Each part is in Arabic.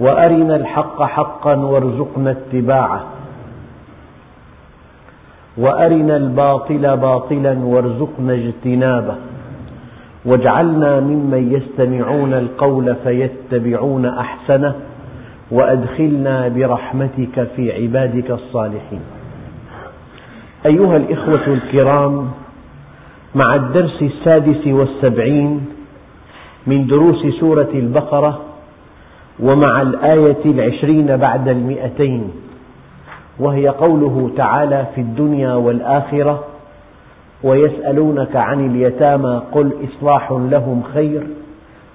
وأرنا الحق حقا وارزقنا اتباعه. وأرنا الباطل باطلا وارزقنا اجتنابه. واجعلنا ممن يستمعون القول فيتبعون أحسنه. وأدخلنا برحمتك في عبادك الصالحين. أيها الإخوة الكرام مع الدرس السادس والسبعين من دروس سورة البقرة ومع الآية العشرين بعد المئتين وهي قوله تعالى في الدنيا والآخرة ويسألونك عن اليتامى قل إصلاح لهم خير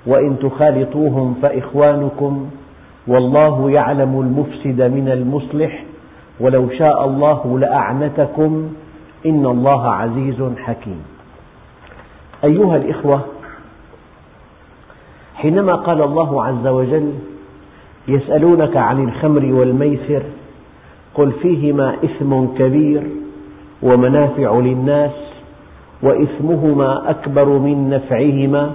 وإن تخالطوهم فإخوانكم والله يعلم المفسد من المصلح ولو شاء الله لأعنتكم إن الله عزيز حكيم. أيها الإخوة حينما قال الله عز وجل يسألونك عن الخمر والميسر قل فيهما إثم كبير ومنافع للناس وإثمهما أكبر من نفعهما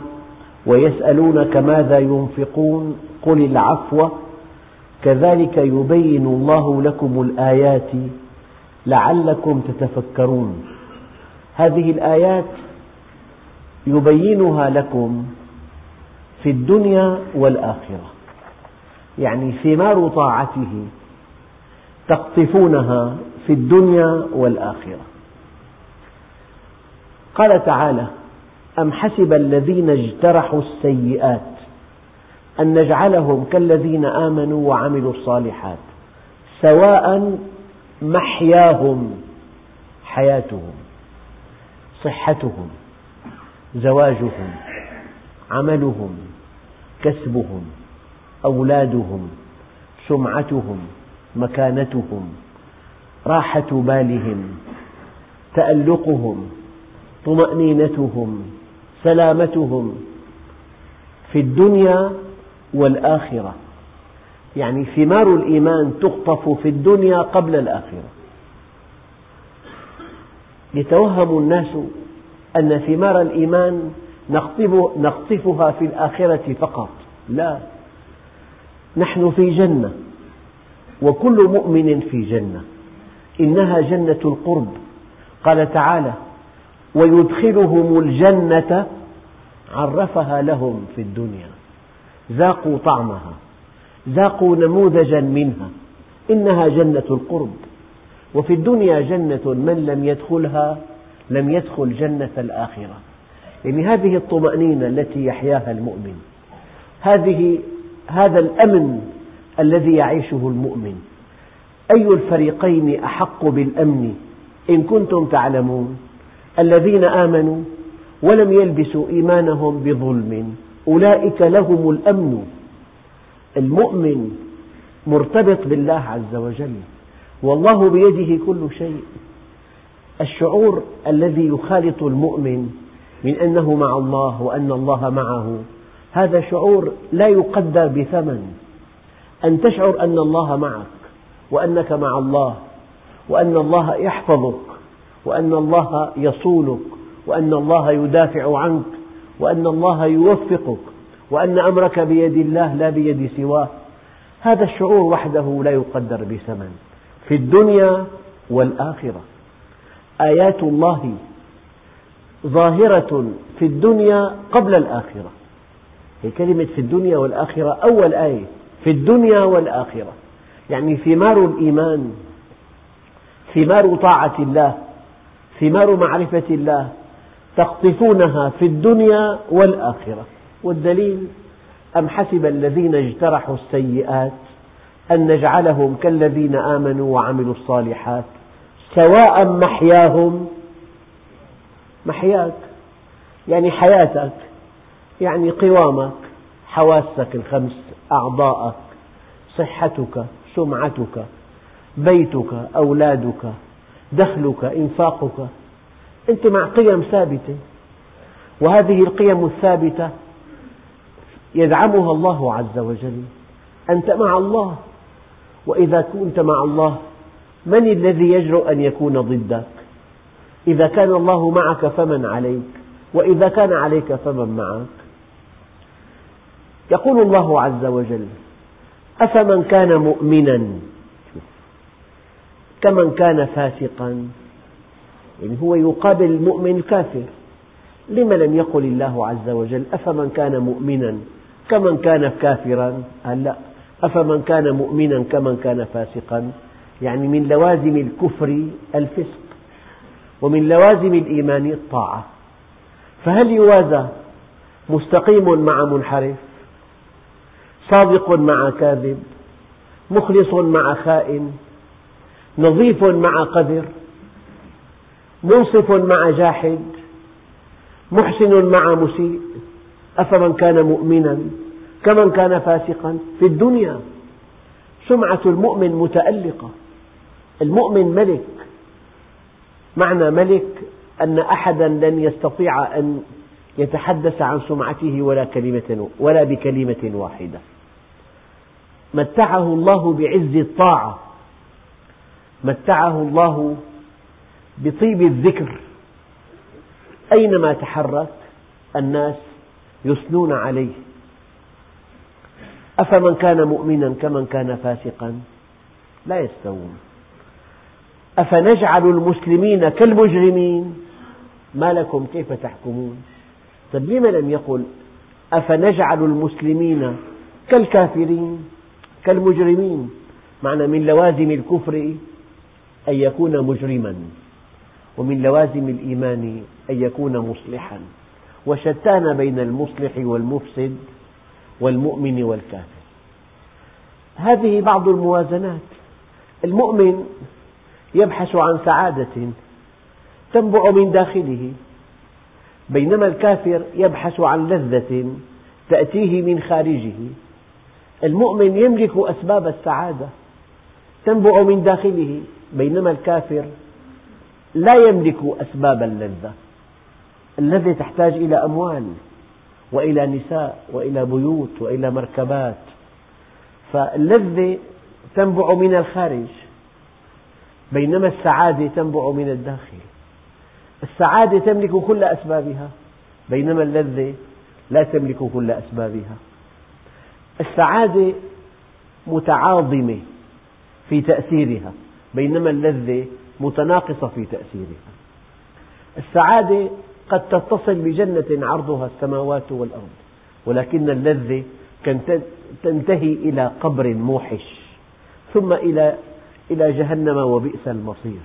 ويسألونك ماذا ينفقون قل العفو كذلك يبين الله لكم الآيات لعلكم تتفكرون هذه الآيات يبينها لكم في الدنيا والآخرة يعني ثمار طاعته تقطفونها في الدنيا والآخرة. قال تعالى أم حسب الذين اجترحوا السيئات أن نجعلهم كالذين آمنوا وعملوا الصالحات سواء محياهم حياتهم صحتهم زواجهم عملهم كسبهم. أولادهم سمعتهم مكانتهم راحة بالهم تألقهم طمأنينتهم سلامتهم في الدنيا والآخرة. يعني ثمار الإيمان تقطف في الدنيا قبل الآخرة. يتوهم الناس أن ثمار الإيمان نقطفها في الآخرة فقط. لا. نحن في جنة. وكل مؤمن في جنة. إنها جنة القرب. قال تعالى ويدخلهم الجنة عرفها لهم في الدنيا. ذاقوا طعمها. ذاقوا نموذجا منها. إنها جنة القرب. وفي الدنيا جنة من لم يدخلها لم يدخل جنة الآخرة. يعني هذه الطمأنينة التي يحياها المؤمن. هذه هذا الأمن الذي يعيشه المؤمن. أي الفريقين أحق بالأمن؟ إن كنتم تعلمون. الذين آمنوا ولم يلبسوا إيمانهم بظلم أولئك لهم الأمن. المؤمن مرتبط بالله عز وجل والله بيده كل شيء. الشعور الذي يخالط المؤمن من أنه مع الله وأن الله معه هذا شعور لا يقدر بثمن. أن تشعر أن الله معك وأنك مع الله وأن الله يحفظك وأن الله يصونك وأن الله يدافع عنك وأن الله يوفقك وأن أمرك بيد الله لا بيد سواه. هذا الشعور وحده لا يقدر بثمن. في الدنيا والآخرة. آيات الله ظاهرة في الدنيا قبل الآخرة. كلمة في الدنيا والآخرة أول آية في الدنيا والآخرة. يعني ثمار الإيمان ثمار طاعة الله ثمار معرفة الله تقطفونها في الدنيا والآخرة. والدليل أم حسب الذين اجترحوا السيئات أن نجعلهم كالذين آمنوا وعملوا الصالحات سواء محياهم محياك يعني حياتك. يعني قوامك حواسك الخمس أعضاءك صحتك سمعتك بيتك أولادك دخلك إنفاقك. أنت مع قيم ثابتة. وهذه القيم الثابتة يدعمها الله عز وجل. أنت مع الله. وإذا كنت مع الله من الذي يجرؤ أن يكون ضدك؟ إذا كان الله معك فمن عليك وإذا كان عليك فمن معك؟ يقول الله عز وجل أفمن كان مؤمنا؟ كمن كان فاسقا؟ يعني هو يقابل المؤمن الكافر. لم لم يقل الله عز وجل أفمن كان مؤمنا؟ كمن كان كافرا؟ قال لا. أفمن كان مؤمنا؟ كمن كان فاسقا؟ يعني من لوازم الكفر الفسق ومن لوازم الإيمان الطاعة. فهل يوازى مستقيم مع منحرف؟ صادق مع كاذب مخلص مع خائن نظيف مع قذر منصف مع جاحد محسن مع مسيء أفمن كان مؤمنا كمن كان فاسقا في الدنيا. سمعة المؤمن متألقة. المؤمن ملك. معنى ملك أن أحدا لن يستطيع أن يتحدث عن سمعته ولا كلمة ولا بكلمة واحدة. متعه الله بعز الطاعة. متعه الله بطيب الذكر. أينما تحرك الناس يثنون عليه. أفمن كان مؤمنا كمن كان فاسقا؟ لا يستوون. أفنجعل المسلمين كالمجرمين؟ ما لكم؟ كيف تحكمون؟ طيب لم يقل أفنجعل المسلمين كالكافرين؟ كالمجرمين. معنى من لوازم الكفر أن يكون مجرما ومن لوازم الإيمان أن يكون مصلحا. وشتان بين المصلح والمفسد والمؤمن والكافر. هذه بعض الموازنات. المؤمن يبحث عن سعادة تنبع من داخله بينما الكافر يبحث عن لذة تأتيه من خارجه. المؤمن يملك أسباب السعادة تنبع من داخله بينما الكافر لا يملك أسباب اللذة. اللذة تحتاج إلى أموال وإلى نساء وإلى بيوت وإلى مركبات. فاللذة تنبع من الخارج بينما السعادة تنبع من الداخل. السعادة تملك كل أسبابها بينما اللذة لا تملك كل أسبابها. السعادة متعاظمة في تأثيرها بينما اللذة متناقصة في تأثيرها. السعادة قد تتصل بجنة عرضها السماوات والأرض ولكن اللذة تنتهي إلى قبر موحش ثم إلى إلى جهنم وبئس المصير.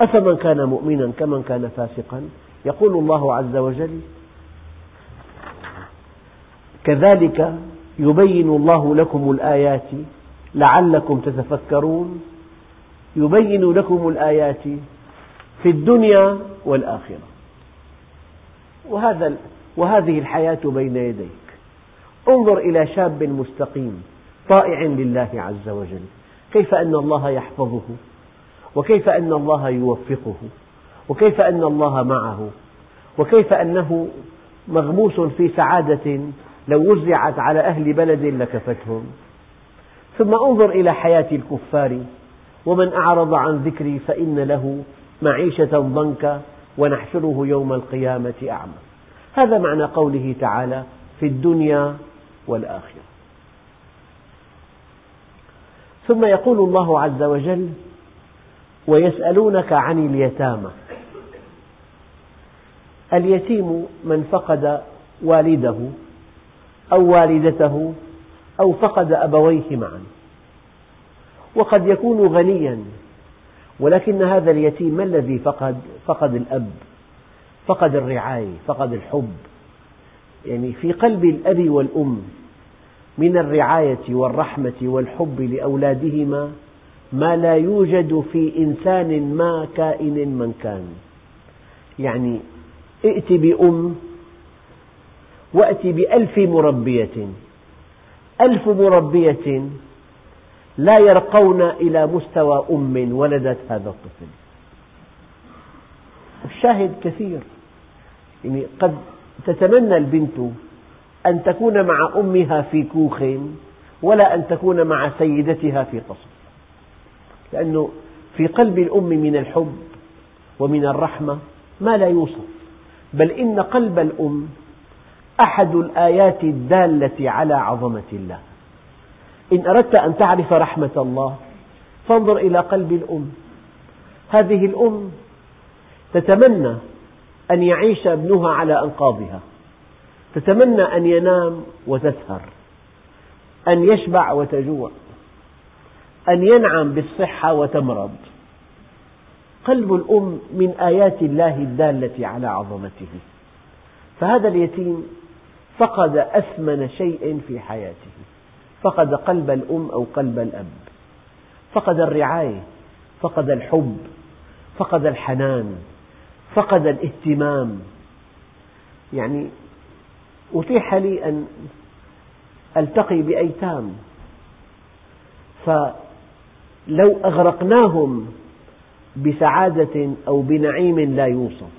أفمن كان مؤمنا كمن كان فاسقا؟ يقول الله عز وجل كذلك يبين الله لكم الآيات لعلكم تتفكرون. يبين لكم الآيات في الدنيا والآخرة. وهذا وهذه الحياة بين يديك. انظر إلى شاب مستقيم طائع لله عز وجل. كيف أن الله يحفظه؟ وكيف أن الله يوفقه؟ وكيف أن الله معه؟ وكيف أنه مغموس في سعادة لو وزعت على أهل بلد لكفتهم. ثم انظر إلى حياة الكفار ومن أعرض عن ذكري فإن له معيشة ضنكا ونحشره يوم القيامة أعمى. هذا معنى قوله تعالى في الدنيا والآخرة. ثم يقول الله عز وجل ويسألونك عن اليتامى. اليتيم من فقد والده أو والدته أو فقد أبويه معا. وقد يكون غنيا ولكن هذا اليتيم ما الذي فقد؟ فقد الأب فقد الرعاية فقد الحب. يعني في قلب الأب والأم من الرعاية والرحمة والحب لأولادهما ما لا يوجد في إنسان ما كائن من كان. يعني ائت بأم وأت بألف مربية. ألف مربية لا يرقون إلى مستوى أم ولدت هذا الطفل. الشاهد كثير. يعني قد تتمنى البنت أن تكون مع أمها في كوخ ولا أن تكون مع سيدتها في قصر لأنه في قلب الأم من الحب ومن الرحمة ما لا يوصف. بل إن قلب الأم أحد الآيات الدالة على عظمة الله. إن أردت أن تعرف رحمة الله فانظر إلى قلب الأم. هذه الأم تتمنى أن يعيش ابنها على أنقاضها. تتمنى أن ينام وتسهر. أن يشبع وتجوع. أن ينعم بالصحة وتمرض. قلب الأم من آيات الله الدالة على عظمته. فهذا اليتيم فقد أثمن شيء في حياته. فقد قلب الأم أو قلب الأب. فقد الرعاية. فقد الحب. فقد الحنان. فقد الاهتمام. يعني أتيح لي أن ألتقي بأيتام. فلو أغرقناهم بسعادة أو بنعيم لا يوصف.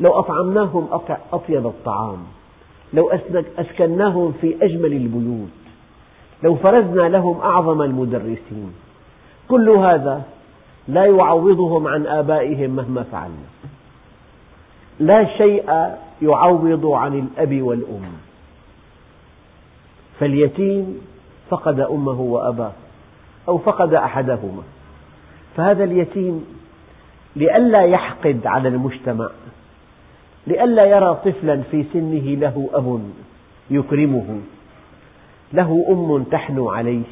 لو أطعمناهم أطيب الطعام. لو أسكناهم في أجمل البيوت لو فرزنا لهم أعظم المدرسين. كل هذا لا يعوضهم عن آبائهم مهما فعلنا. لا شيء يعوض عن الأب والأم. فاليتيم فقد أمه وأباه أو فقد أحدهما. فهذا اليتيم لئلا يحقد على المجتمع. لئلا يرى طفلا في سنه له أب يكرمه له أم تحنو عليه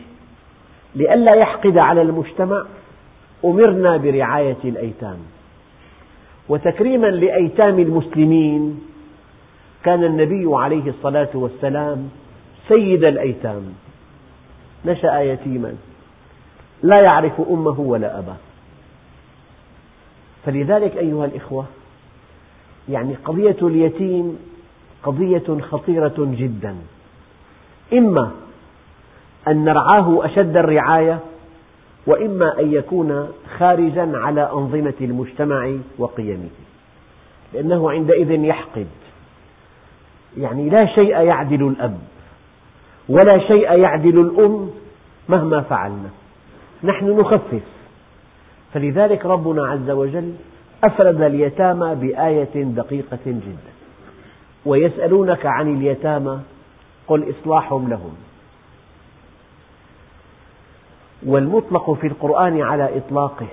لئلا يحقد على المجتمع أمرنا برعاية الأيتام. وتكريما لأيتام المسلمين كان النبي عليه الصلاة والسلام سيد الأيتام. نشأ يتيما لا يعرف أمه ولا أباه. فلذلك أيها الإخوة يعني قضية اليتيم قضية خطيرة جدا. إما أن نرعاه أشد الرعاية وإما أن يكون خارجا على أنظمة المجتمع وقيمه. لأنه عندئذ يحقد. يعني لا شيء يعدل الأب ولا شيء يعدل الأم مهما فعلنا. نحن نخفف. فلذلك ربنا عز وجل أفرد اليتامى بآية دقيقة جدا. ويسألونك عن اليتامى قل إصلاح لهم. والمطلق في القرآن على إطلاقه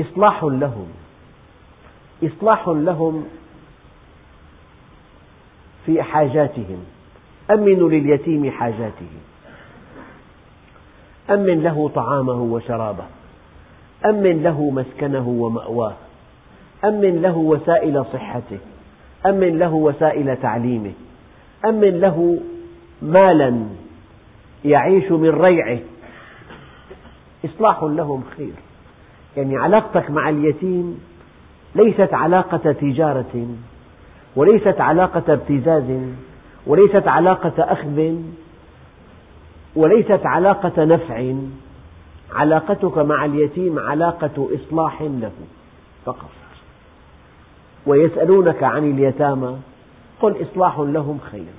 إصلاح لهم. إصلاح لهم في حاجاتهم. أمنوا لليتيم حاجاته. أمن له طعامه وشرابه. أمن له مسكنه ومأواه. أمن له وسائل صحته أمن له وسائل تعليمه أمن له مالا يعيش من ريعه. إصلاح لهم خير. يعني علاقتك مع اليتيم ليست علاقة تجارة وليست علاقة ابتزاز وليست علاقة أخذ وليست علاقة نفع. علاقتك مع اليتيم علاقة إصلاح له فقط. ويسألونك عن اليتامى قل إصلاح لهم خير.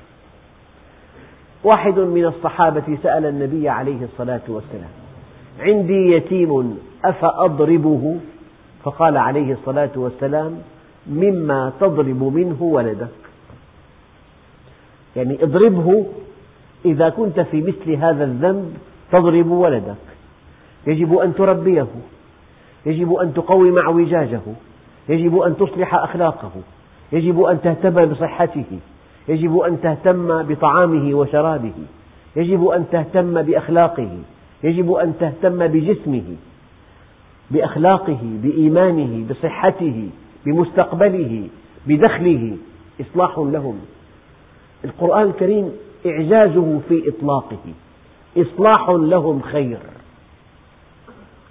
واحد من الصحابة سأل النبي عليه الصلاة والسلام عندي يتيم أفأضربه؟ فقال عليه الصلاة والسلام مما تضرب منه ولدك. يعني اضربه إذا كنت في مثل هذا الذنب تضرب ولدك. يجب أن تربيه يجب أن تقوم اعوجاجه يجب أن تصلح أخلاقه يجب أن تهتم بصحته يجب أن تهتم بطعامه وشرابه يجب أن تهتم بأخلاقه يجب أن تهتم بجسمه بأخلاقه بإيمانه بصحته بمستقبله بدخله. إصلاح لهم. القرآن الكريم إعجازه في إطلاقه. إصلاح لهم خير.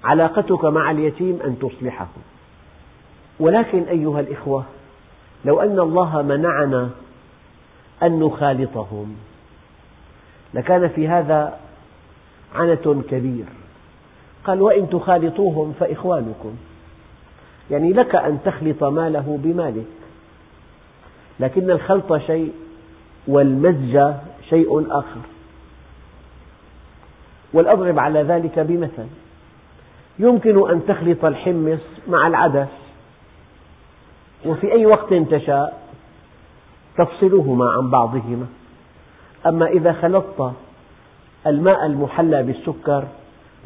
علاقتك مع اليتيم أن تصلحه. ولكن أيها الإخوة لو أن الله منعنا أن نخالطهم لكان في هذا عنة كبير. قال وإن تخالطوهم فإخوانكم. يعني لك أن تخلط ماله بمالك. لكن الخلط شيء والمزج شيء آخر. ولأضرب على ذلك بمثل يمكن أن تخلط الحمص مع العدس. وفي أي وقت تشاء تفصلهما عن بعضهما. أما إذا خلطت الماء المحلى بالسكر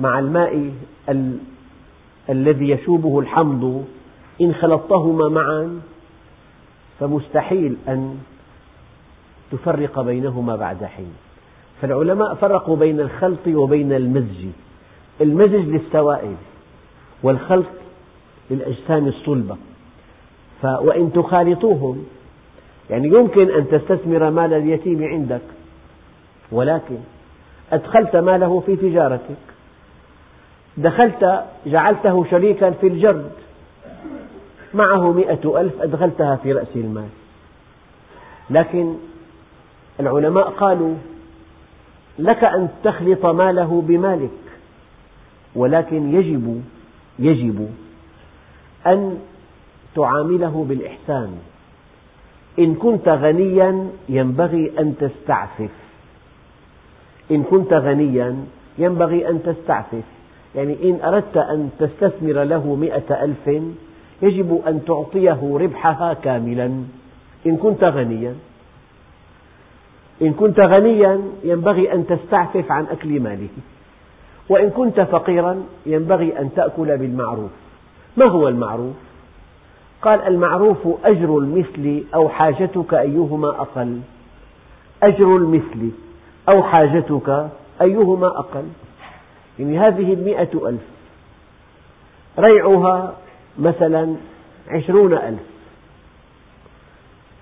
مع الماء ال... الذي يشوبه الحمض إن خلطتهما معا فمستحيل أن تفرق بينهما بعد حين. فالعلماء فرقوا بين الخلط وبين المزج. المزج للسوائل والخلط للأجسام الصلبة. وإن تخالطوهم يعني يمكن أن تستثمر مال اليتيم عندك ولكن أدخلت ماله في تجارتك دخلت جعلته شريكا في الجرد معه مئة ألف أدخلتها في رأس المال. لكن العلماء قالوا لك أن تخلط ماله بمالك ولكن يجب يجب أن تعامله بالإحسان. إن كنت غنيا ينبغي أن تستعفف. إن كنت غنيا ينبغي أن تستعفف. يعني إن أردت أن تستثمر له مئة ألف يجب أن تعطيه ربحها كاملا. إن كنت غنيا. إن كنت غنيا ينبغي أن تستعفف عن أكل ماله. وإن كنت فقيرا ينبغي أن تأكل بالمعروف. ما هو المعروف؟ قال المعروف أجر المثل أو حاجتك أيهما أقل. أجر المثل أو حاجتك أيهما أقل. يعني هذه المئة ألف. ريعها مثلا عشرون ألف.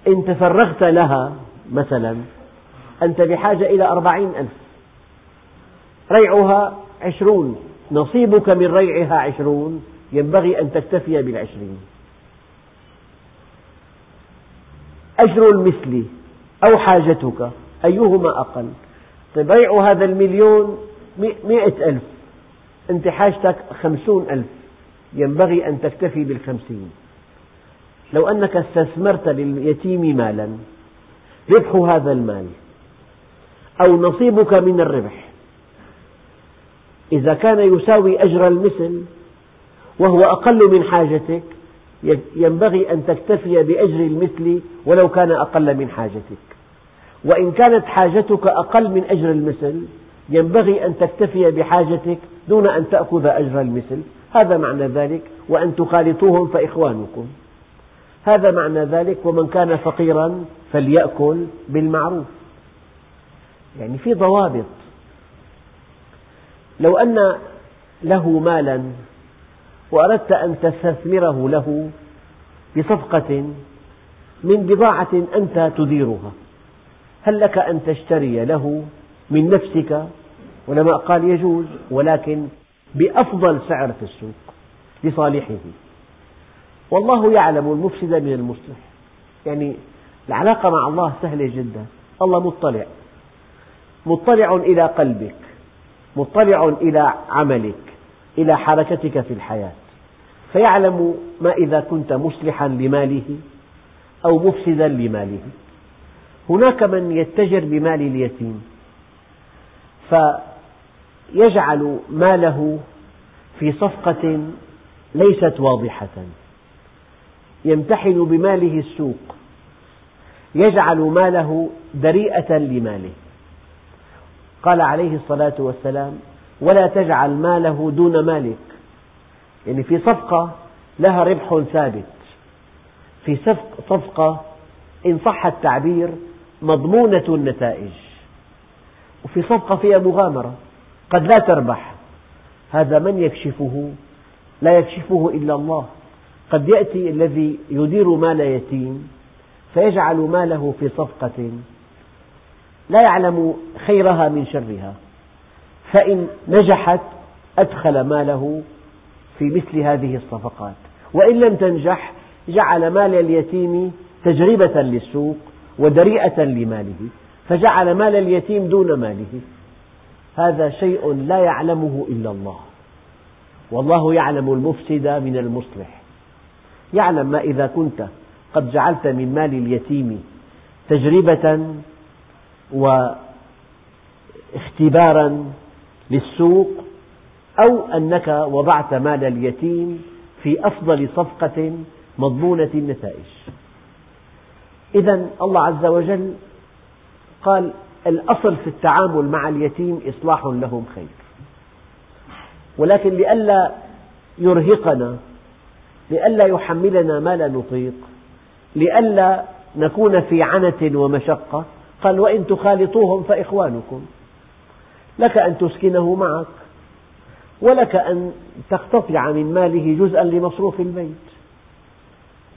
إن تفرغت لها مثلا أنت بحاجة إلى أربعين ألف. ريعها عشرون. نصيبك من ريعها عشرون. ينبغي أن تكتفي بالعشرين. أجر المثل أو حاجتك أيهما أقل؟ طيب ريع هذا المليون مئة ألف أنت حاجتك خمسون ألف ينبغي أن تكتفي بالخمسين. لو أنك استثمرت لليتيم مالا ربح هذا المال أو نصيبك من الربح إذا كان يساوي أجر المثل وهو أقل من حاجتك ينبغي أن تكتفي بأجر المثل ولو كان أقل من حاجتك. وإن كانت حاجتك أقل من أجر المثل ينبغي أن تكتفي بحاجتك دون أن تأخذ أجر المثل. هذا معنى ذلك وأن تخالطوهم فإخوانكم. هذا معنى ذلك ومن كان فقيرا فليأكل بالمعروف. يعني في ضوابط. لو أن له مالا وأردت أن تستثمره له بصفقة من بضاعة أنت تديرها. هل لك أن تشتري له من نفسك؟ ولما قال يجوز ولكن بأفضل سعر في السوق لصالحه. والله يعلم المفسد من المصلح. يعني العلاقة مع الله سهلة جدا. الله مطلع. مطلع إلى قلبك. مطلع إلى عملك. إلى حركتك في الحياة. فيعلم ما إذا كنت مصلحا لماله أو مفسدا لماله. هناك من يتجر بمال اليتيم فيجعل ماله في صفقة ليست واضحة. يمتحن بماله السوق يجعل ماله دريئة لماله. قال عليه الصلاة والسلام ولا تجعل ماله دون مالك. يعني في صفقة لها ربح ثابت. في صفقة إن صح التعبير مضمونة النتائج. وفي صفقة فيها مغامرة قد لا تربح. هذا من يكشفه؟ لا يكشفه إلا الله. قد يأتي الذي يدير مال يتيم فيجعل ماله في صفقة لا يعلم خيرها من شرها. فإن نجحت أدخل ماله في مثل هذه الصفقات. وإن لم تنجح جعل مال اليتيم تجربة للسوق ودريئة لماله فجعل مال اليتيم دون ماله. هذا شيء لا يعلمه إلا الله. والله يعلم المفسد من المصلح. يعلم ما إذا كنت قد جعلت من مال اليتيم تجربة واختبارا للسوق أو أنك وضعت مال اليتيم في أفضل صفقة مضمونة النتائج. إذا الله عز وجل قال الأصل في التعامل مع اليتيم إصلاح لهم خير. ولكن لئلا يرهقنا لئلا يحملنا ما لا نطيق لئلا نكون في عنة ومشقة قال وإن تخالطوهم فإخوانكم لك أن تسكنه معك. ولك أن تقتطع من ماله جزءا لمصروف البيت.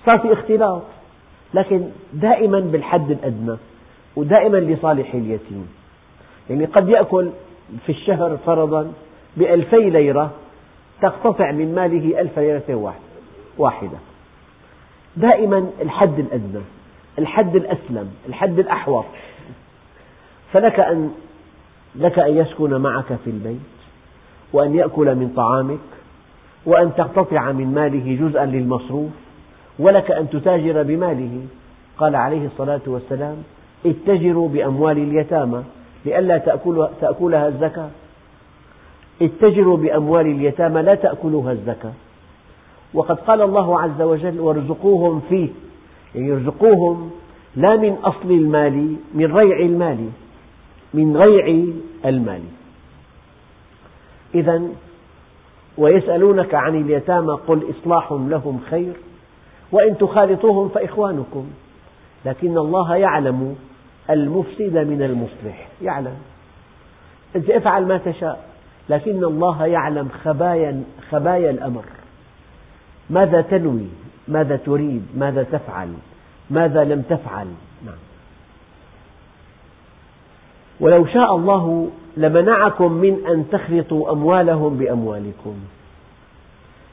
صار في اختلاط. لكن دائما بالحد الأدنى ودائما لصالح اليتيم. يعني قد يأكل في الشهر فرضا بألفي ليرة تقتطع من ماله ألف ليرة واحدة. دائما الحد الأدنى الحد الأسلم الحد الأحوط. فلك أن لك أن يسكن معك في البيت. وأن يأكل من طعامك وأن تقتطع من ماله جزءا للمصروف ولك أن تتاجر بماله. قال عليه الصلاة والسلام اتجروا بأموال اليتامى لئلا تأكلها الزكاة. اتجروا بأموال اليتامى لا تأكلها الزكاة. وقد قال الله عز وجل وارزقوهم فيه. يعني ارزقوهم لا من أصل المال من ريع المال من ريع المال. إذا ويسألونك عن اليتامى قل إصلاح لهم خير وإن تخالطوهم فإخوانكم لكن الله يعلم المفسد من المصلح يعلم أنت افعل ما تشاء لكن الله يعلم خبايا, خبايا الأمر ماذا تنوي ماذا تريد ماذا تفعل ماذا لم تفعل نعم. ولو شاء الله لمنعكم من أن تخلطوا أموالهم بأموالكم.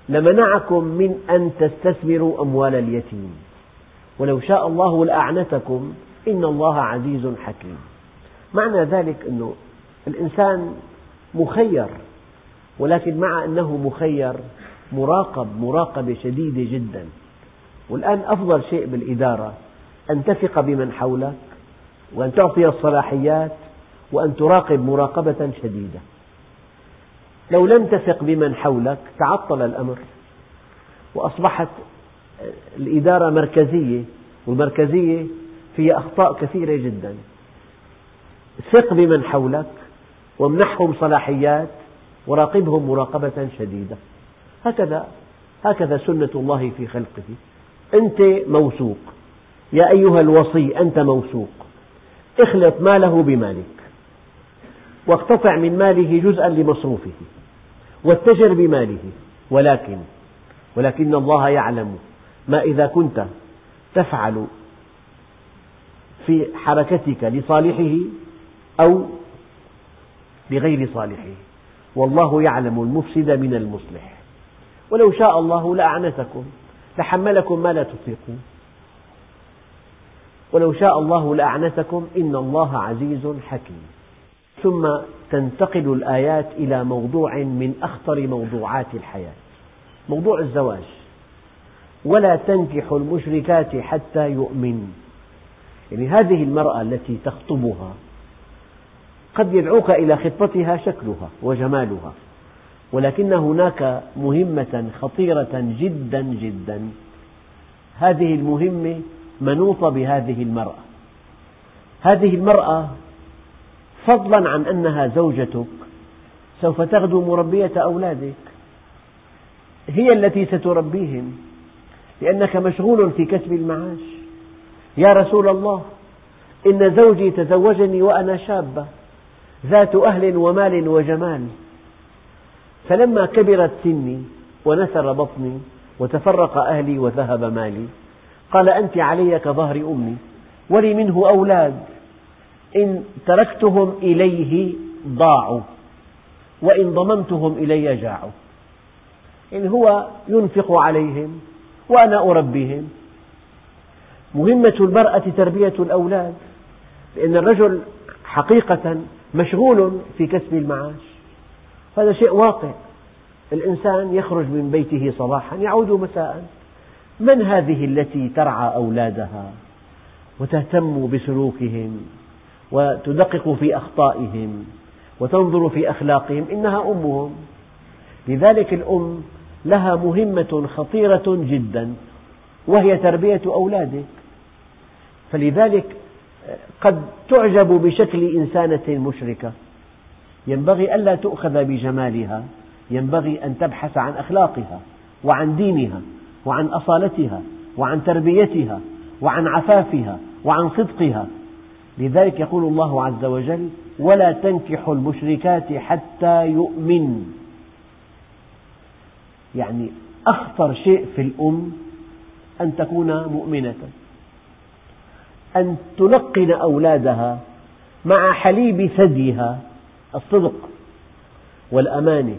لمنعكم من أن تستثمروا أموال اليتيم. ولو شاء الله لأعنتكم إن الله عزيز حكيم. معنى ذلك أن الإنسان مخير ولكن مع أنه مخير مراقب مراقبة شديدة جدا. والآن أفضل شيء بالإدارة أن تثق بمن حولك وأن تعطي الصلاحيات وأن تراقب مراقبة شديدة. لو لم تثق بمن حولك تعطل الأمر. وأصبحت الإدارة مركزية والمركزية فيها أخطاء كثيرة جدا. ثق بمن حولك وامنحهم صلاحيات وراقبهم مراقبة شديدة. هكذا هكذا سنة الله في خلقه. أنت موثوق. يا أيها الوصي أنت موثوق. اخلط ماله بمالك. واقتطع من ماله جزءا لمصروفه واتجر بماله. ولكن ولكن الله يعلم ما إذا كنت تفعل في حركتك لصالحه أو لغير صالحه. والله يعلم المفسد من المصلح. ولو شاء الله لأعنتكم لحملكم ما لا تطيقون. ولو شاء الله لأعنتكم إن الله عزيز حكيم. ثم تنتقل الآيات إلى موضوع من أخطر موضوعات الحياة. موضوع الزواج. ولا تنكحوا المشركات حتى يؤمن. يعني هذه المرأة التي تخطبها قد يدعوك إلى خطبتها شكلها وجمالها ولكن هناك مهمة خطيرة جدا جدا. هذه المهمة منوطة بهذه المرأة. هذه المرأة فضلا عن أنها زوجتك سوف تغدو مربية أولادك. هي التي ستربيهم لأنك مشغول في كسب المعاش. يا رسول الله إن زوجي تزوجني وأنا شابة ذات أهل ومال وجمال. فلما كبرت سني ونثر بطني وتفرق أهلي وذهب مالي قال أنت علي كظهر أمي ولي منه أولاد. إن تركتهم إليه ضاعوا وإن ضممتهم إلي جاعوا. يعني هو ينفق عليهم وأنا أربيهم. مهمة المرأة تربية الأولاد لأن الرجل حقيقة مشغول في كسب المعاش. هذا شيء واقع. الإنسان يخرج من بيته صباحا يعود مساء. من هذه التي ترعى أولادها وتهتم بسلوكهم؟ وتدقق في أخطائهم وتنظر في أخلاقهم إنها أمهم. لذلك الأم لها مهمة خطيرة جدا وهي تربية أولادك. فلذلك قد تعجب بشكل إنسانة مشركة. ينبغي ألا تؤخذ بجمالها ينبغي أن تبحث عن أخلاقها وعن دينها وعن أصالتها وعن تربيتها وعن عفافها وعن صدقها لذلك يقول الله عز وجل ولا تنكحوا المشركات حتى يؤمن. يعني أخطر شيء في الأم أن تكون مؤمنة. أن تلقن أولادها مع حليب ثديها. الصدق والأمانة.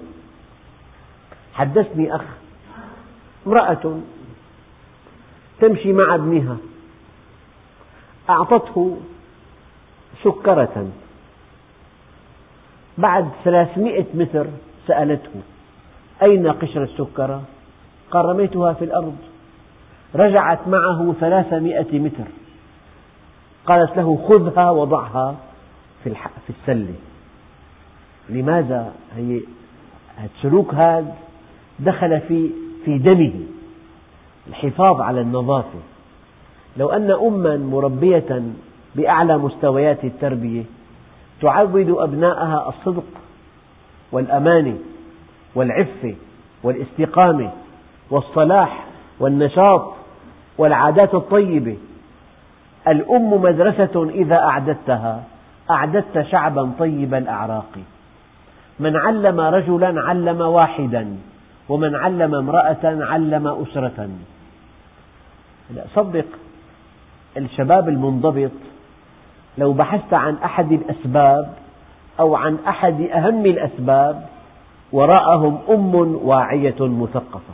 حدثني أخ امرأة تمشي مع ابنها. أعطته سكرة. بعد ثلاثمئة متر سألته أين قشر السكرة؟ قال رميتها في الأرض. رجعت معه ثلاثمئة متر. قالت له خذها وضعها في السلة. لماذا؟ هي السلوك هذا دخل في في دمه؟ الحفاظ على النظافة. لو أن أما مربية بأعلى مستويات التربية. تعود أبناءها الصدق والأمانة والعفة والاستقامة والصلاح والنشاط والعادات الطيبة. الأم مدرسة إذا أعددتها أعددت شعبا طيب الأعراق. من علم رجلا علم واحدا ومن علم امرأة علم أسرة. صدق الشباب المنضبط لو بحثت عن أحد الأسباب أو عن أحد أهم الأسباب وراءهم أم واعية مثقفة.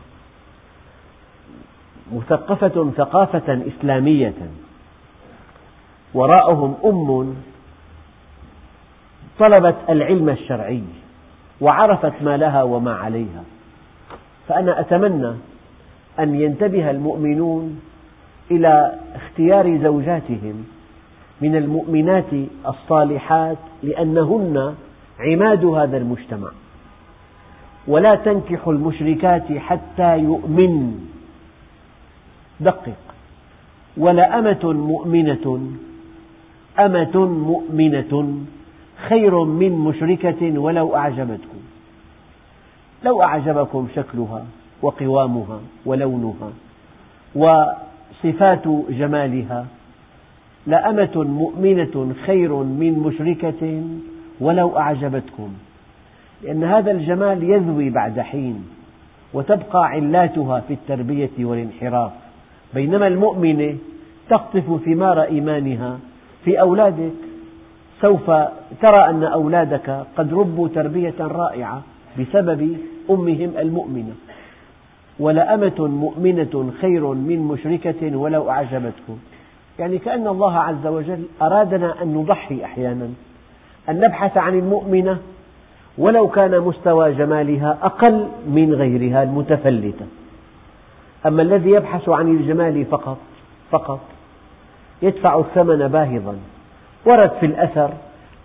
مثقفة ثقافة إسلامية. وراءهم أم طلبت العلم الشرعي وعرفت ما لها وما عليها. فأنا أتمنى أن ينتبه المؤمنون إلى اختيار زوجاتهم من المؤمنات الصالحات لأنهن عماد هذا المجتمع. ولا تنكحوا المشركات حتى يؤمن. دقق. ولأمة مؤمنة أمة مؤمنة خير من مشركة ولو أعجبتكم. لو أعجبكم شكلها وقوامها ولونها وصفات جمالها لأمة مؤمنة خير من مشركة ولو أعجبتكم. لأن هذا الجمال يذوي بعد حين وتبقى علاتها في التربية والانحراف. بينما المؤمنة تقطف ثمار إيمانها في أولادك سوف ترى أن أولادك قد ربوا تربية رائعة بسبب أمهم المؤمنة. ولأمة مؤمنة خير من مشركة ولو أعجبتكم. يعني كأن الله عز وجل أرادنا أن نضحي أحيانا أن نبحث عن المؤمنة ولو كان مستوى جمالها أقل من غيرها المتفلتة. أما الذي يبحث عن الجمال فقط فقط يدفع الثمن باهظا. ورد في الأثر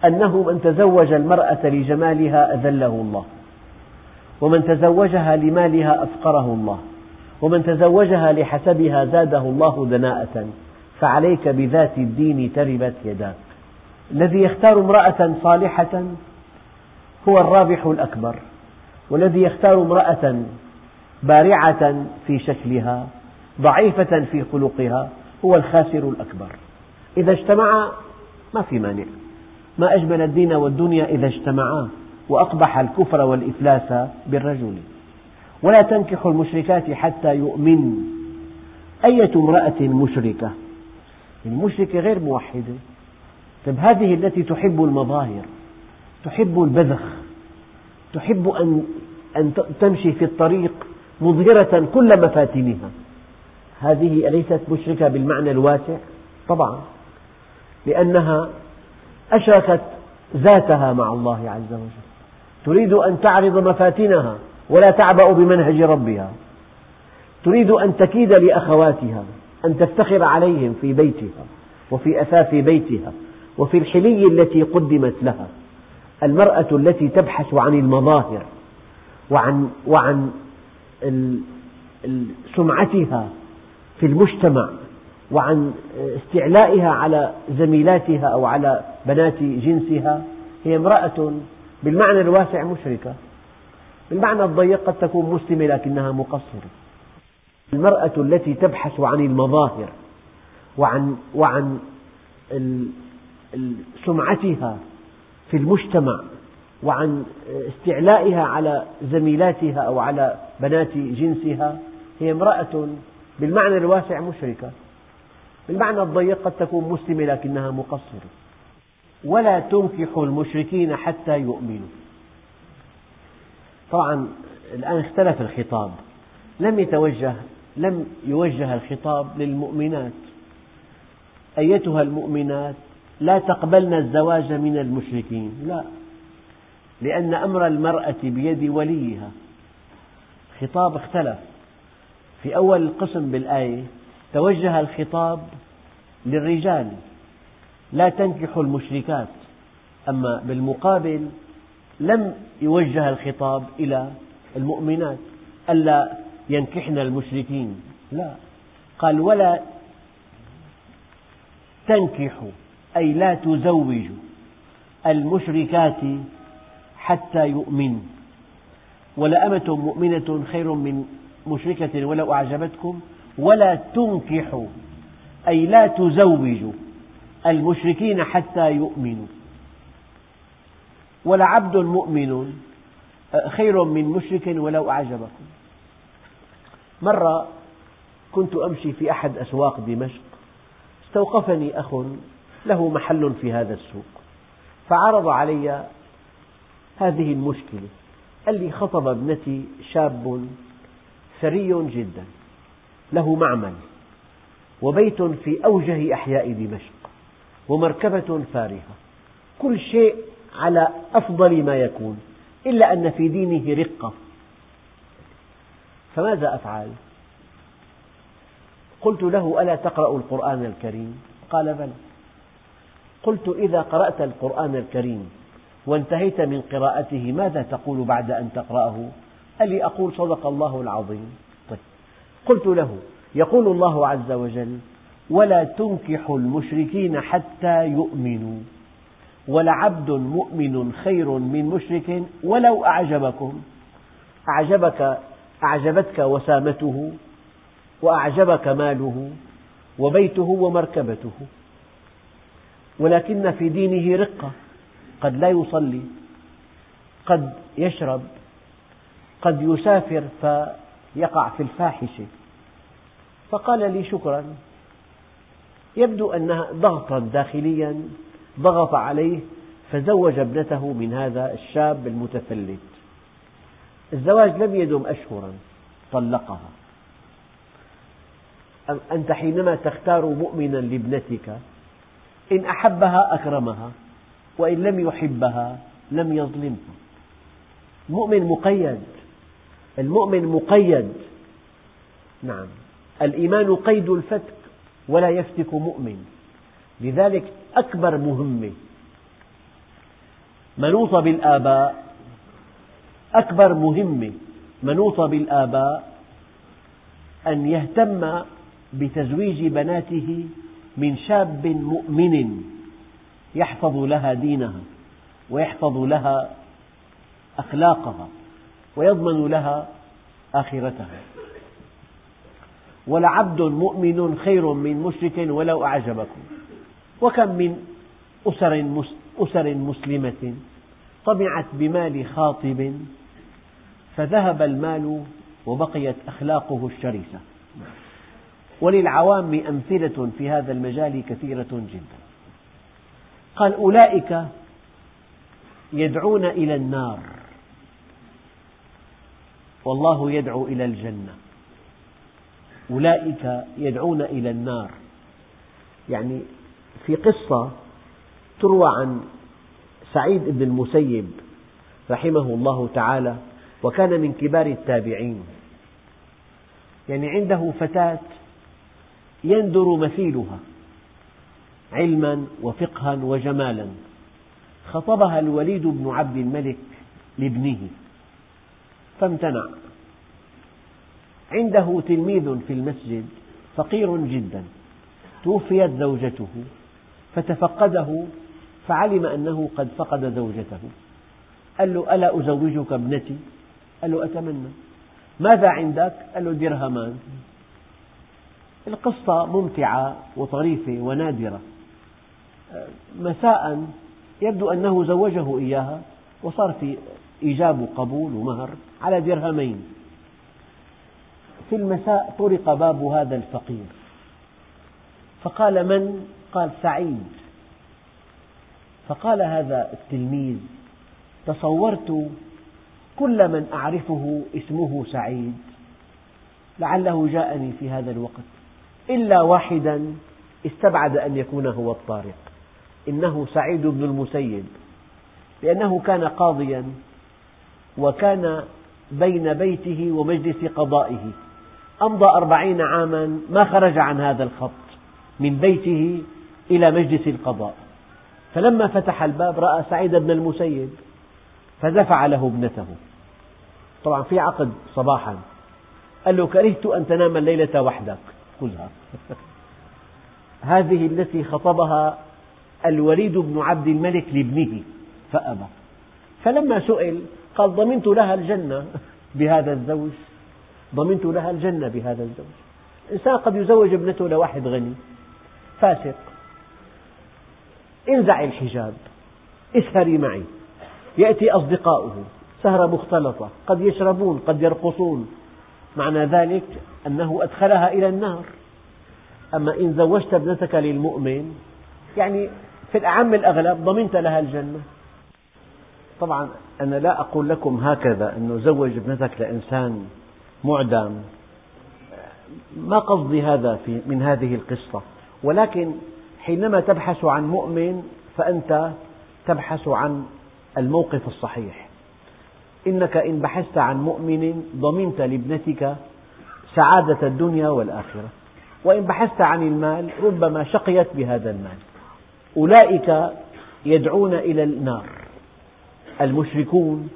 أنه من تزوج المرأة لجمالها أذله الله ومن تزوجها لمالها أفقره الله ومن تزوجها لحسبها زاده الله دناءة. فعليك بذات الدين تربت يداك. الذي يختار امرأة صالحة هو الرابح الأكبر والذي يختار امرأة بارعة في شكلها ضعيفة في خلقها هو الخاسر الأكبر. إذا اجتمعا ما في مانع. ما أجمل الدين والدنيا إذا اجتمعا وأقبح الكفر والإفلاس بالرجل. ولا تنكحوا المشركات حتى يؤمن. أية امرأة مشركة؟ المشركة غير موحدة طيب هذه التي تحب المظاهر تحب البذخ تحب أن, أن تمشي في الطريق مظهرة كل مفاتنها. هذه أليست مشركة بالمعنى الواسع؟ طبعا. لأنها أشركت ذاتها مع الله عز وجل. تريد أن تعرض مفاتنها ولا تعبأ بمنهج ربها. تريد أن تكيد لأخواتها. أن تفتخر عليهم في بيتها وفي أثاث بيتها وفي الحلي التي قدمت لها. المرأة التي تبحث عن المظاهر وعن, وعن سمعتها في المجتمع وعن استعلائها على زميلاتها أو على بنات جنسها هي امرأة بالمعنى الواسع مشركة. بالمعنى الضيق قد تكون مسلمة لكنها مقصرة. المرأة التي تبحث عن المظاهر وعن, وعن سمعتها في المجتمع وعن استعلائها على زميلاتها أو على بنات جنسها هي امرأة بالمعنى الواسع مشركة. بالمعنى الضيق قد تكون مسلمة لكنها مقصرة. ولا تنكح المشركين حتى يؤمنوا. طبعا الآن اختلف الخطاب. لم يتوجه لم يوجه الخطاب للمؤمنات. أيتها المؤمنات لا تقبلن الزواج من المشركين. لا لأن أمر المرأة بيد وليها. خطاب اختلف. في أول القسم بالآية توجه الخطاب للرجال. لا تنكحوا المشركات. أما بالمقابل لم يوجه الخطاب إلى المؤمنات. ألا ينكحن المشركين. لا. قال ولا تنكحوا أي لا تزوجوا المشركات حتى يؤمنوا ولأمة مؤمنة خير من مشركة ولو أعجبتكم. ولا تنكحوا أي لا تزوجوا المشركين حتى يؤمنوا. ولعبد مؤمن خير من مشرك ولو أعجبكم. مرة كنت أمشي في أحد أسواق دمشق استوقفني أخ له محل في هذا السوق فعرض علي هذه المشكلة قال لي خطب ابنتي شاب ثري جدا له معمل وبيت في أوجه أحياء دمشق ومركبة فارهة كل شيء على أفضل ما يكون إلا أن في دينه رقة فماذا أفعل؟ قلت له ألا تقرأ القرآن الكريم؟ قال بلى قلت إذا قرأت القرآن الكريم وانتهيت من قراءته ماذا تقول بعد أن تقرأه؟ قال لي أقول صدق الله العظيم طيب. قلت له يقول الله عز وجل ولا تنكحوا المشركين حتى يؤمنوا ولعبد مؤمن خير من مشرك ولو أعجبكم أعجبك أعجبتك وسامته وأعجبك ماله وبيته ومركبته. ولكن في دينه رقة قد لا يصلي قد يشرب قد يسافر فيقع في الفاحشة. فقال لي شكرا. يبدو أن ضغطا داخليا ضغط عليه فزوج ابنته من هذا الشاب المتفلت. الزواج لم يدم أشهرا طلقها. أنت حينما تختار مؤمنا لابنتك إن أحبها أكرمها وإن لم يحبها لم يظلمها المؤمن مقيد المؤمن مقيد. نعم. الإيمان قيد الفتك ولا يفتك مؤمن. لذلك أكبر مهمة منوطة بالآباء أكبر مهمة منوطة بالآباء أن يهتم بتزويج بناته من شاب مؤمن يحفظ لها دينها ويحفظ لها أخلاقها ويضمن لها آخرتها. ولعبد مؤمن خير من مشرك ولو أعجبكم. وكم من أسر, مسلمة طمعت بمال خاطب فذهب المال وبقيت أخلاقه الشرسة. وللعوام أمثلة في هذا المجال كثيرة جدا. قال أولئك يدعون إلى النار. والله يدعو إلى الجنة. أولئك يدعون إلى النار. يعني في قصة تروى عن سعيد بن المسيب رحمه الله تعالى وكان من كبار التابعين. يعني عنده فتاة يندر مثيلها علما وفقها وجمالا. خطبها الوليد بن عبد الملك لابنه فامتنع. عنده تلميذ في المسجد فقير جدا. توفيت زوجته فتفقده فعلم أنه قد فقد زوجته. قال له ألا أزوجك ابنتي؟ قال له أتمنى. ماذا عندك؟ قال له درهمان. القصة ممتعة وطريفة ونادرة. مساء يبدو أنه زوجه إياها وصار في إيجاب وقبول ومهر على درهمين. في المساء طرق باب هذا الفقير. فقال من؟ قال سعيد. فقال هذا التلميذ تصورت كل من أعرفه اسمه سعيد. لعله جاءني في هذا الوقت. إلا واحدا استبعد أن يكون هو الطارق. إنه سعيد بن المسيب. لأنه كان قاضيا وكان بين بيته ومجلس قضائه. أمضى أربعين عاما ما خرج عن هذا الخط من بيته إلى مجلس القضاء. فلما فتح الباب رأى سعيد بن المسيب فدفع له ابنته. طبعا في عقد صباحا. قال له كرهت أن تنام الليلة وحدك. خذها هذه التي خطبها الوليد بن عبد الملك لابنه فأبى. فلما سئل قال ضمنت لها الجنة بهذا الزوج. ضمنت لها الجنة بهذا الزوج. الإنسان قد يزوج ابنته لواحد غني. فاسق. انزعي الحجاب. اسهري معي. يأتي أصدقاؤه. سهرة مختلطة. قد يشربون قد يرقصون. معنى ذلك أنه أدخلها إلى النار. أما إن زوجت ابنتك للمؤمن يعني في الأعم الأغلب ضمنت لها الجنة. طبعا أنا لا أقول لكم هكذا أنه زوج ابنتك لإنسان معدم. ما قصدي هذا في من هذه القصة. ولكن حينما تبحث عن مؤمن فأنت تبحث عن الموقف الصحيح. إنك إن بحثت عن مؤمن ضمنت لابنتك سعادة الدنيا والآخرة. وإن بحثت عن المال ربما شقيت بهذا المال. أولئك يدعون إلى النار. المشركون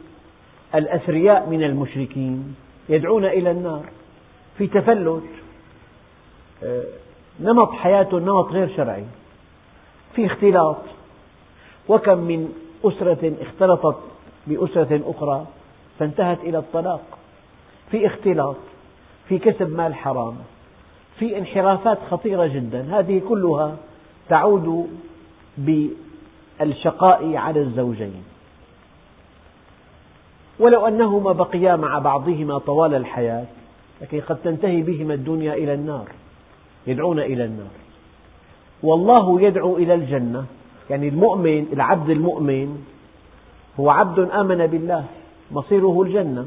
الأثرياء من المشركين يدعون إلى النار. في تفلت آه، نمط حياته نمط غير شرعي. في اختلاط. وكم من أسرة اختلطت بأسرة أخرى فانتهت إلى الطلاق. في اختلاط في كسب مال حرام في انحرافات خطيرة جدا. هذه كلها تعود بالشقاء على الزوجين. ولو أنهما بقيا مع بعضهما طوال الحياة لكن قد تنتهي بهما الدنيا إلى النار يدعون إلى النار. والله يدعو إلى الجنة يعني المؤمن العبد المؤمن هو عبد آمن بالله مصيره الجنة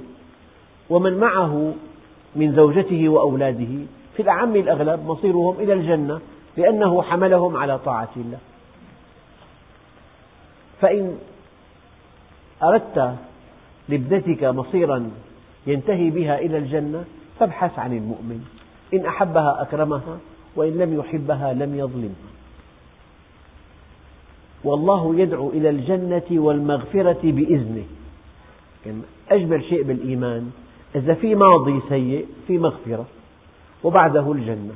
ومن معه من زوجته وأولاده في الأعم الأغلب مصيرهم إلى الجنة لأنه حملهم على طاعة الله. فإن أردت لابنتك مصيرا ينتهي بها إلى الجنة فابحث عن المؤمن. إن أحبها أكرمها وإن لم يحبها لم يظلمها. والله يدعو إلى الجنة والمغفرة بإذنه. يعني أجمل شيء بالإيمان إذا في ماضي سيء في مغفرة وبعده الجنة.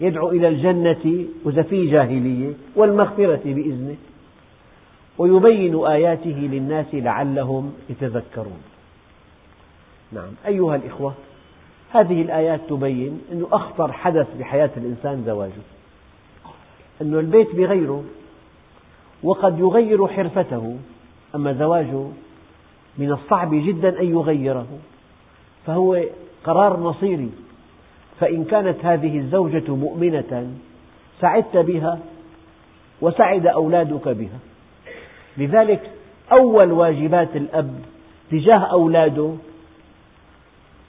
يدعو إلى الجنة وإذا في جاهلية والمغفرة بإذنه. ويبين آياته للناس لعلهم يتذكرون. نعم أيها الإخوة هذه الآيات تبين أن أخطر حدث بحياة الإنسان زواجه. أن البيت بغيره وقد يغير حرفته. أما زواجه من الصعب جدا أن يغيره. فهو قرار مصيري. فإن كانت هذه الزوجة مؤمنة سعدت بها وسعد أولادك بها. لذلك أول واجبات الأب تجاه أولاده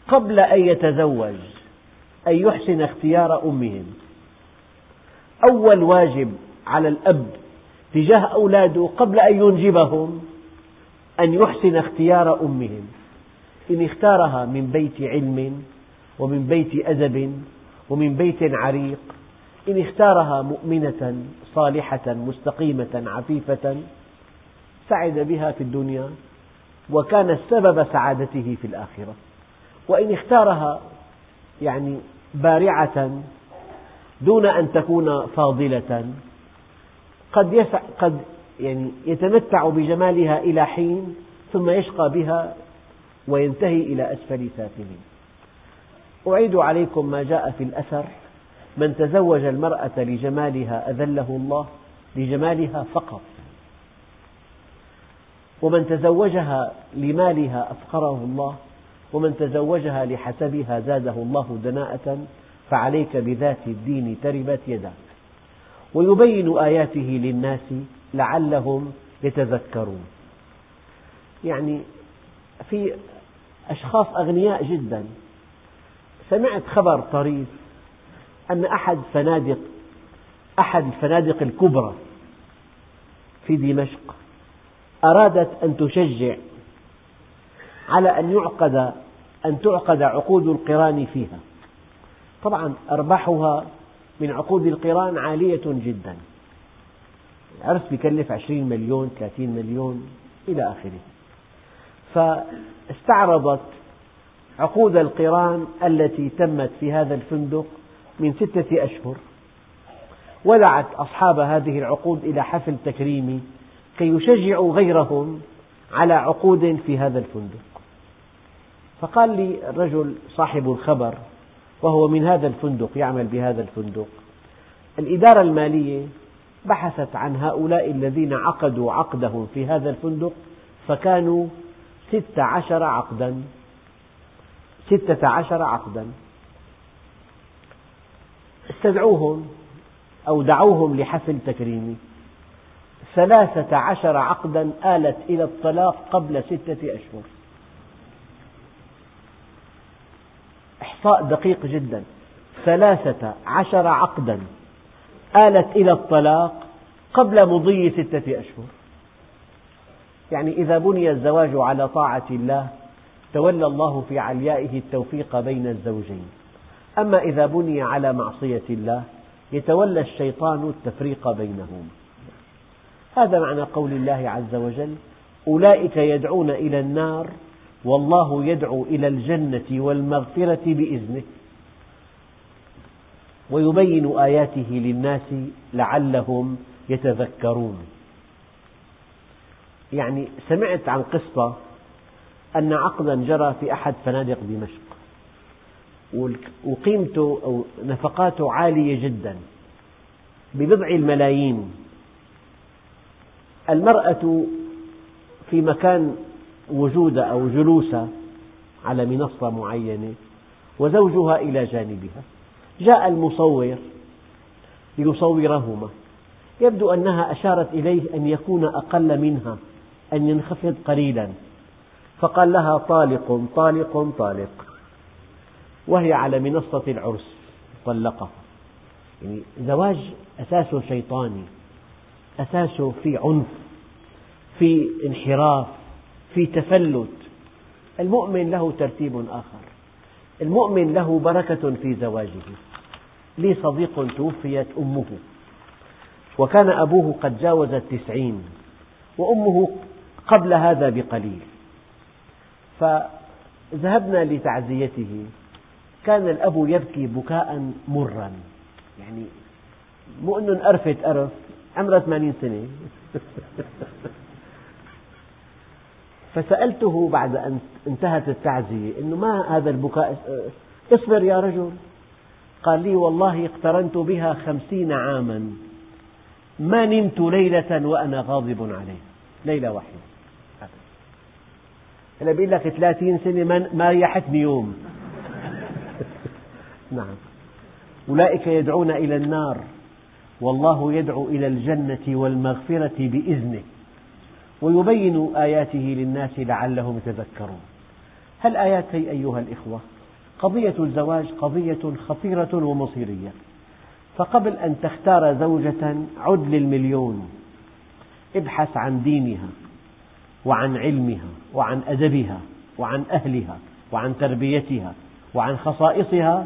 قبل أن يتزوج أن يحسن اختيار أمهم. أول واجب على الأب تجاه أولاده قبل أن ينجبهم أن يحسن اختيار أمهم. إن اختارها من بيت علم ومن بيت أدب ومن بيت عريق. إن اختارها مؤمنة صالحة مستقيمة عفيفة سعد بها في الدنيا وكانت سبب سعادته في الآخرة. وإن اختارها يعني بارعة دون أن تكون فاضلة قد, يسع قد يعني يتمتع بجمالها إلى حين ثم يشقى بها وينتهي إلى أسفل سافلين. أعيد عليكم ما جاء في الأثر. من تزوج المرأة لجمالها أذله الله لجمالها فقط. ومن تزوجها لمالها أفقره الله ومن تزوجها لحسبها زاده الله دناءة فعليك بذات الدين تربت يداك. ويبين آياته للناس لعلهم يتذكرون. يعني في أشخاص أغنياء جدا. سمعت خبر طريف أن أحد فنادق أحد الفنادق الكبرى في دمشق أرادت أن تشجع على أن يعقد أن تعقد عقود القران فيها. طبعا أرباحها من عقود القرآن عالية جدا. العرس يكلف عشرين مليون ثلاثين مليون إلى آخره. فاستعرضت عقود القرآن التي تمت في هذا الفندق من ستة أشهر ودعت أصحاب هذه العقود إلى حفل تكريمي كي يشجعوا غيرهم على عقود في هذا الفندق. فقال لي الرجل صاحب الخبر وهو من هذا الفندق يعمل بهذا الفندق. الإدارة المالية بحثت عن هؤلاء الذين عقدوا عقدهم في هذا الفندق فكانوا ست عشر عقدا. ستة عشر عقدا. استدعوهم أو دعوهم لحفل تكريمي. ثلاثة عشر عقدا آلت إلى الطلاق قبل ستة أشهر. إحصاء دقيق جدا. ثلاثة عشر عقدا. آلت إلى الطلاق قبل مضي ستة أشهر. يعني إذا بني الزواج على طاعة الله تولى الله في عليائه التوفيق بين الزوجين. أما إذا بني على معصية الله يتولى الشيطان التفريق بينهم. هذا معنى قول الله عز وجل أولئك يدعون إلى النار والله يدعو إلى الجنة والمغفرة بإذنه. ويبين آياته للناس لعلهم يتذكرون. يعني سمعت عن قصة أن عقدا جرى في أحد فنادق دمشق. وقيمته أو نفقاته عالية جدا ببضع الملايين. المرأة في مكان وجودها أو جلوسها على منصة معينة وزوجها إلى جانبها. جاء المصور ليصورهما. يبدو أنها أشارت إليه أن يكون أقل منها أن ينخفض قليلا. فقال لها طالق طالق طالق. وهي على منصة العرس طلقها. يعني زواج أساسه شيطاني أساسه في عنف في انحراف في تفلت. المؤمن له ترتيب آخر. المؤمن له بركة في زواجه. لي صديق توفيت أمه. وكان أبوه قد جاوز التسعين وأمه قبل هذا بقليل. فذهبنا لتعزيته. كان الأب يبكي بكاء مرا. يعني مو أنه انقرفت قرف عمرها 80 سنة. فسألته بعد أن انتهت التعزية أنه ما هذا البكاء؟ اصبر يا رجل. قال لي والله اقترنت بها خمسين عاما. ما نمت ليلة وأنا غاضب عليها. ليلة واحدة. هلا بيقول لك ثلاثين سنة ما ريحتني يوم. نعم. أولئك يدعون إلى النار. والله يدعو إلى الجنة والمغفرة بإذنه. ويبين آياته للناس لعلهم يتذكرون. هالآيات هي أيها الإخوة قضية الزواج قضية خطيرة ومصيرية؟ فقبل أن تختار زوجة عد للمليون. ابحث عن دينها وعن علمها وعن أدبها وعن أهلها وعن تربيتها وعن خصائصها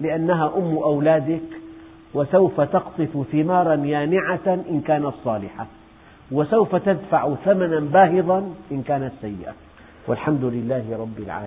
لأنها أم أولادك وسوف تقطف ثمارا يانعة إن كانت صالحة. وسوف تدفع ثمنا باهظا إن كانت سيئة. والحمد لله رب العالمين.